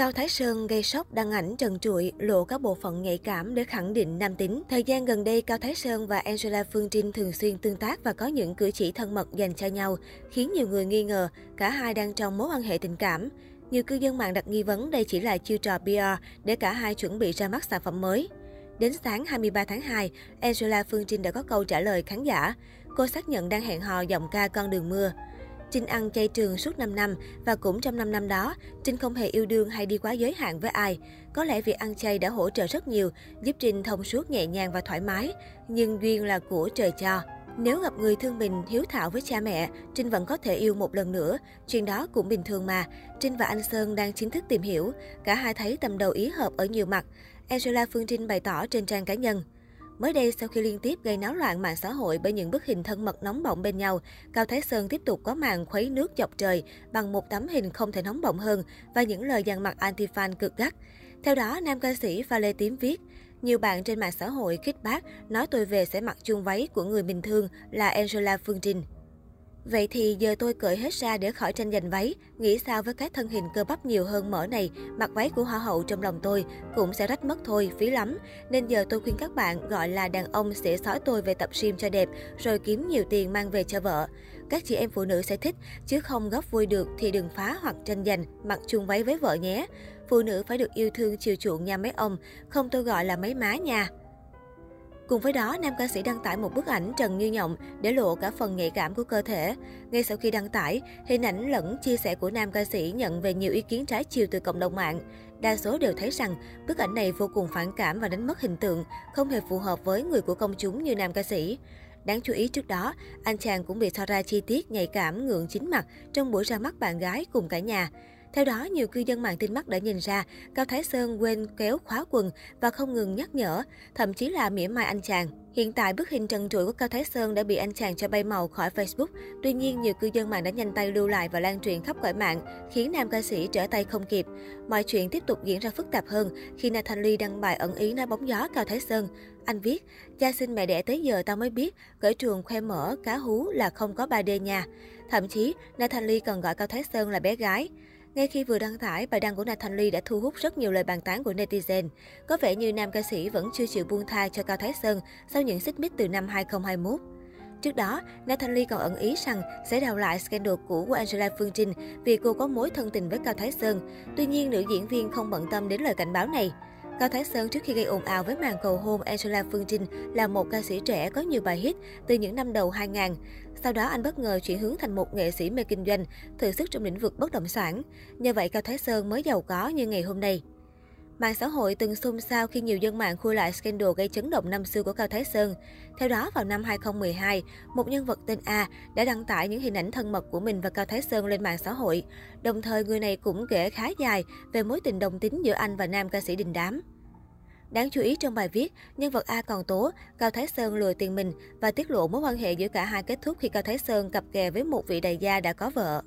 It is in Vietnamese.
Cao Thái Sơn gây sốc đăng ảnh trần trụi, lộ các bộ phận nhạy cảm để khẳng định nam tính. Thời gian gần đây, Cao Thái Sơn và Angela Phương Trinh thường xuyên tương tác và có những cử chỉ thân mật dành cho nhau, khiến nhiều người nghi ngờ cả hai đang trong mối quan hệ tình cảm. Nhiều cư dân mạng đặt nghi vấn đây chỉ là chiêu trò PR để cả hai chuẩn bị ra mắt sản phẩm mới. Đến sáng 23 tháng 2, Angela Phương Trinh đã có câu trả lời khán giả. Cô xác nhận đang hẹn hò giọng ca Con đường mưa. Trinh ăn chay trường suốt 5 năm và cũng trong 5 năm đó, Trinh không hề yêu đương hay đi quá giới hạn với ai. Có lẽ việc ăn chay đã hỗ trợ rất nhiều, giúp Trinh thông suốt nhẹ nhàng và thoải mái. Nhưng duyên là của trời cho. Nếu gặp người thương mình, hiếu thảo với cha mẹ, Trinh vẫn có thể yêu một lần nữa. Chuyện đó cũng bình thường mà. Trinh và anh Sơn đang chính thức tìm hiểu. Cả hai thấy tầm đầu ý hợp ở nhiều mặt. Angela Phương Trinh bày tỏ trên trang cá nhân. Mới đây, sau khi liên tiếp gây náo loạn mạng xã hội bởi những bức hình thân mật nóng bỏng bên nhau, Cao Thái Sơn tiếp tục có màn khuấy nước dọc trời bằng một tấm hình không thể nóng bỏng hơn và những lời dằn mặt anti-fan cực gắt. Theo đó, nam ca sĩ Pha Lê Tím viết, nhiều bạn trên mạng xã hội khích bác nói tôi về sẽ mặc chung váy của người mình thương là Angela Phương Trinh. Vậy thì giờ tôi cởi hết ra để khỏi tranh giành váy. Nghĩ sao với cái thân hình cơ bắp nhiều hơn mỡ này, mặc váy của hoa hậu trong lòng tôi cũng sẽ rách mất thôi, phí lắm. Nên giờ tôi khuyên các bạn gọi là đàn ông sẽ sói tôi về tập gym cho đẹp, rồi kiếm nhiều tiền mang về cho vợ. Các chị em phụ nữ sẽ thích, chứ không góp vui được thì đừng phá hoặc tranh giành, mặc chung váy với vợ nhé. Phụ nữ phải được yêu thương chiều chuộng nha mấy ông, không tôi gọi là mấy má nha. Cùng với đó, nam ca sĩ đăng tải một bức ảnh trần như nhộng để lộ cả phần nhạy cảm của cơ thể. Ngay sau khi đăng tải, hình ảnh lẫn chia sẻ của nam ca sĩ nhận về nhiều ý kiến trái chiều từ cộng đồng mạng. Đa số đều thấy rằng bức ảnh này vô cùng phản cảm và đánh mất hình tượng, không hề phù hợp với người của công chúng như nam ca sĩ. Đáng chú ý trước đó, anh chàng cũng bị so ra chi tiết nhạy cảm ngượng chính mặt trong buổi ra mắt bạn gái cùng cả nhà. Theo đó, nhiều cư dân mạng tin mắt đã nhìn ra Cao Thái Sơn quên kéo khóa quần và không ngừng nhắc nhở, thậm chí là mỉa mai anh chàng. Hiện tại, bức hình trần trụi của Cao Thái Sơn đã bị anh chàng cho bay màu khỏi Facebook. Tuy nhiên, nhiều cư dân mạng đã nhanh tay lưu lại và lan truyền khắp cõi mạng, khiến nam ca sĩ trở tay không kịp. Mọi chuyện tiếp tục diễn ra phức tạp hơn khi Nathan Lee đăng bài ẩn ý nói bóng gió Cao Thái Sơn. Anh viết, cha sinh mẹ đẻ tới giờ tao mới biết, cởi trường khoe mỡ, cá hú là không có 3D nha. Thậm chí, Nathan Lee còn gọi Cao Thái Sơn là bé gái. Ngay khi vừa đăng tải, bài đăng của Nathan Lee đã thu hút rất nhiều lời bàn tán của netizen. Có vẻ như nam ca sĩ vẫn chưa chịu buông tha cho Cao Thái Sơn sau những xích mích từ năm 2021. Trước đó, Nathan Lee còn ẩn ý rằng sẽ đào lại scandal cũ của Angela Phương Trinh vì cô có mối thân tình với Cao Thái Sơn. Tuy nhiên, nữ diễn viên không bận tâm đến lời cảnh báo này. Cao Thái Sơn trước khi gây ồn ào với màn cầu hôn Angela Phương Trinh là một ca sĩ trẻ có nhiều bài hit từ những năm đầu 2000. Sau đó anh bất ngờ chuyển hướng thành một nghệ sĩ mê kinh doanh, thử sức trong lĩnh vực bất động sản. Nhờ vậy Cao Thái Sơn mới giàu có như ngày hôm nay. Mạng xã hội từng xôn xao khi nhiều dân mạng khui lại scandal gây chấn động năm xưa của Cao Thái Sơn. Theo đó, vào năm 2012, một nhân vật tên A đã đăng tải những hình ảnh thân mật của mình và Cao Thái Sơn lên mạng xã hội. Đồng thời, người này cũng kể khá dài về mối tình đồng tính giữa anh và nam ca sĩ Đình Đám. Đáng chú ý trong bài viết, nhân vật A còn tố Cao Thái Sơn lừa tiền mình và tiết lộ mối quan hệ giữa cả hai kết thúc khi Cao Thái Sơn cặp kè với một vị đại gia đã có vợ.